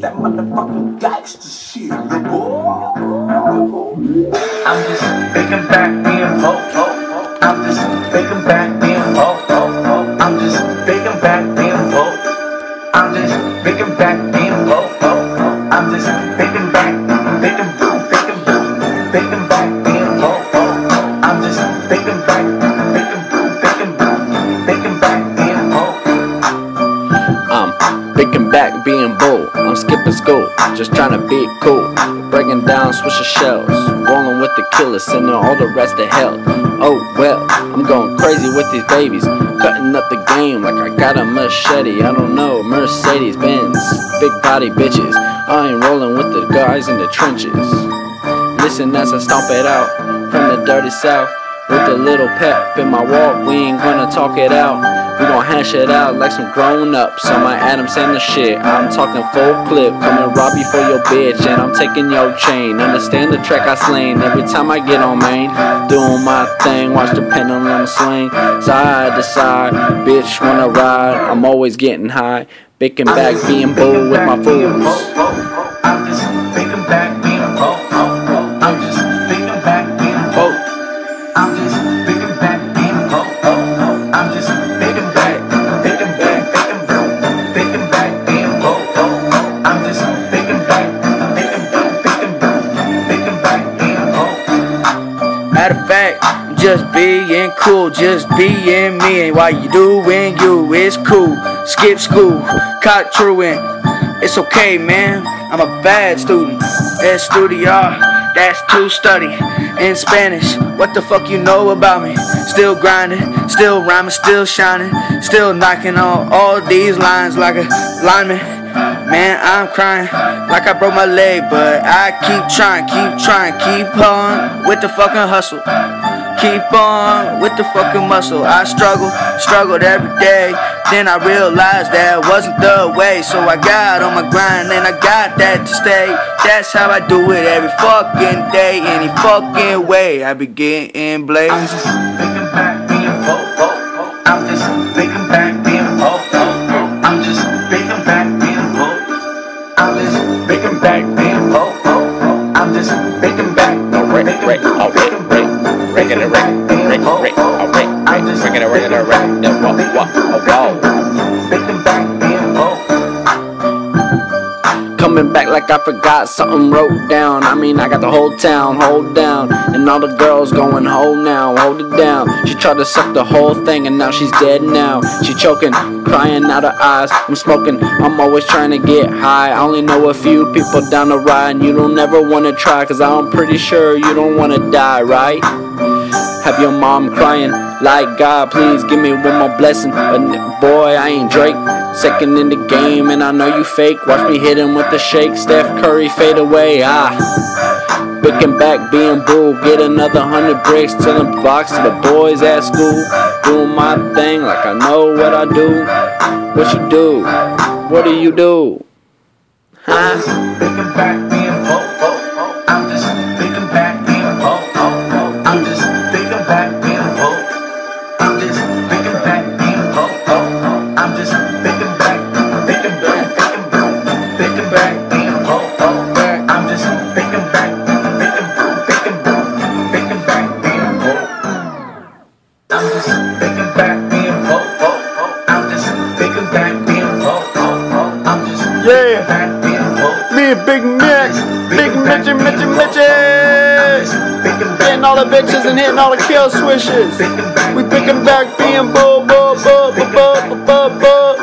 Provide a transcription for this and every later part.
that motherfucking gangster shit, boy. I'm just thinking back being broke. I'm just thinking back being broke. I'm just thinking back being broke. I'm just thinking back being I'm back being bold. I'm skipping school, just trying to be cool. Breaking down swisher shells, rolling with the killers, sending all the rest to hell. Oh well, I'm going crazy with these babies, cutting up the game like I got a machete. I don't know, Mercedes Benz, big body bitches. I ain't rolling with the guys in the trenches. Listen as I stomp it out from the dirty south. With a little pep in my walk, we ain't gonna talk it out. We gon' hash it out like some grown ups. On my Adam Sandler shit, I'm talking full clip. Coming rob you for your bitch, and I'm taking your chain. Understand the track I slain every time I get on main. Doing my thing, watch the pendulum swing side to side. Bitch, wanna ride? I'm always getting high. Picking back, being bold with my fools. Matter of fact, I'm just being cool, just being me. And while you doing you, it's cool. Skip school, caught truant. It's okay, man. I'm a bad student. Estudiar, that's to study. In Spanish, what the fuck you know about me? Still grinding, still rhyming, still shining, still knocking on all these lines like a lineman. Man, I'm crying like I broke my leg, but I keep trying, keep trying, keep on with the fucking hustle. Keep on with the fucking muscle. I struggle, struggled every day. Then I realized that wasn't the way. So I got on my grind and I got that to stay. That's how I do it every fucking day. Any fucking way. I be getting blazed. Rick, Rick, oh, being broke. Coming back like I forgot something wrote down. I mean, I got the whole town hold down. And all the girls going hold now, hold it down. She tried to suck the whole thing and now she's dead now. She choking, crying out her eyes. I'm smoking, I'm always trying to get high. I only know a few people down the ride. And you don't ever wanna try, cause I'm pretty sure you don't wanna die, right? Have your mom crying like God, please give me one more blessing. But boy, I ain't Drake. Second in the game, and I know you fake. Watch me hit him with the shake. Steph Curry fade away. Ah, picking back, being bull. Get another hundred bricks to the box to the boys at school. Doing my thing like I know what I do. What you do? What do you do? Huh? Yeah. Me and Big Mitch, Big Mitchy, Mitchy, Mitchy. Hitting all the bitches and hitting all the kill swishes. We picking back being bull, bull, bull, bull, bull, bull, bull.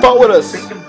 Fuck with us.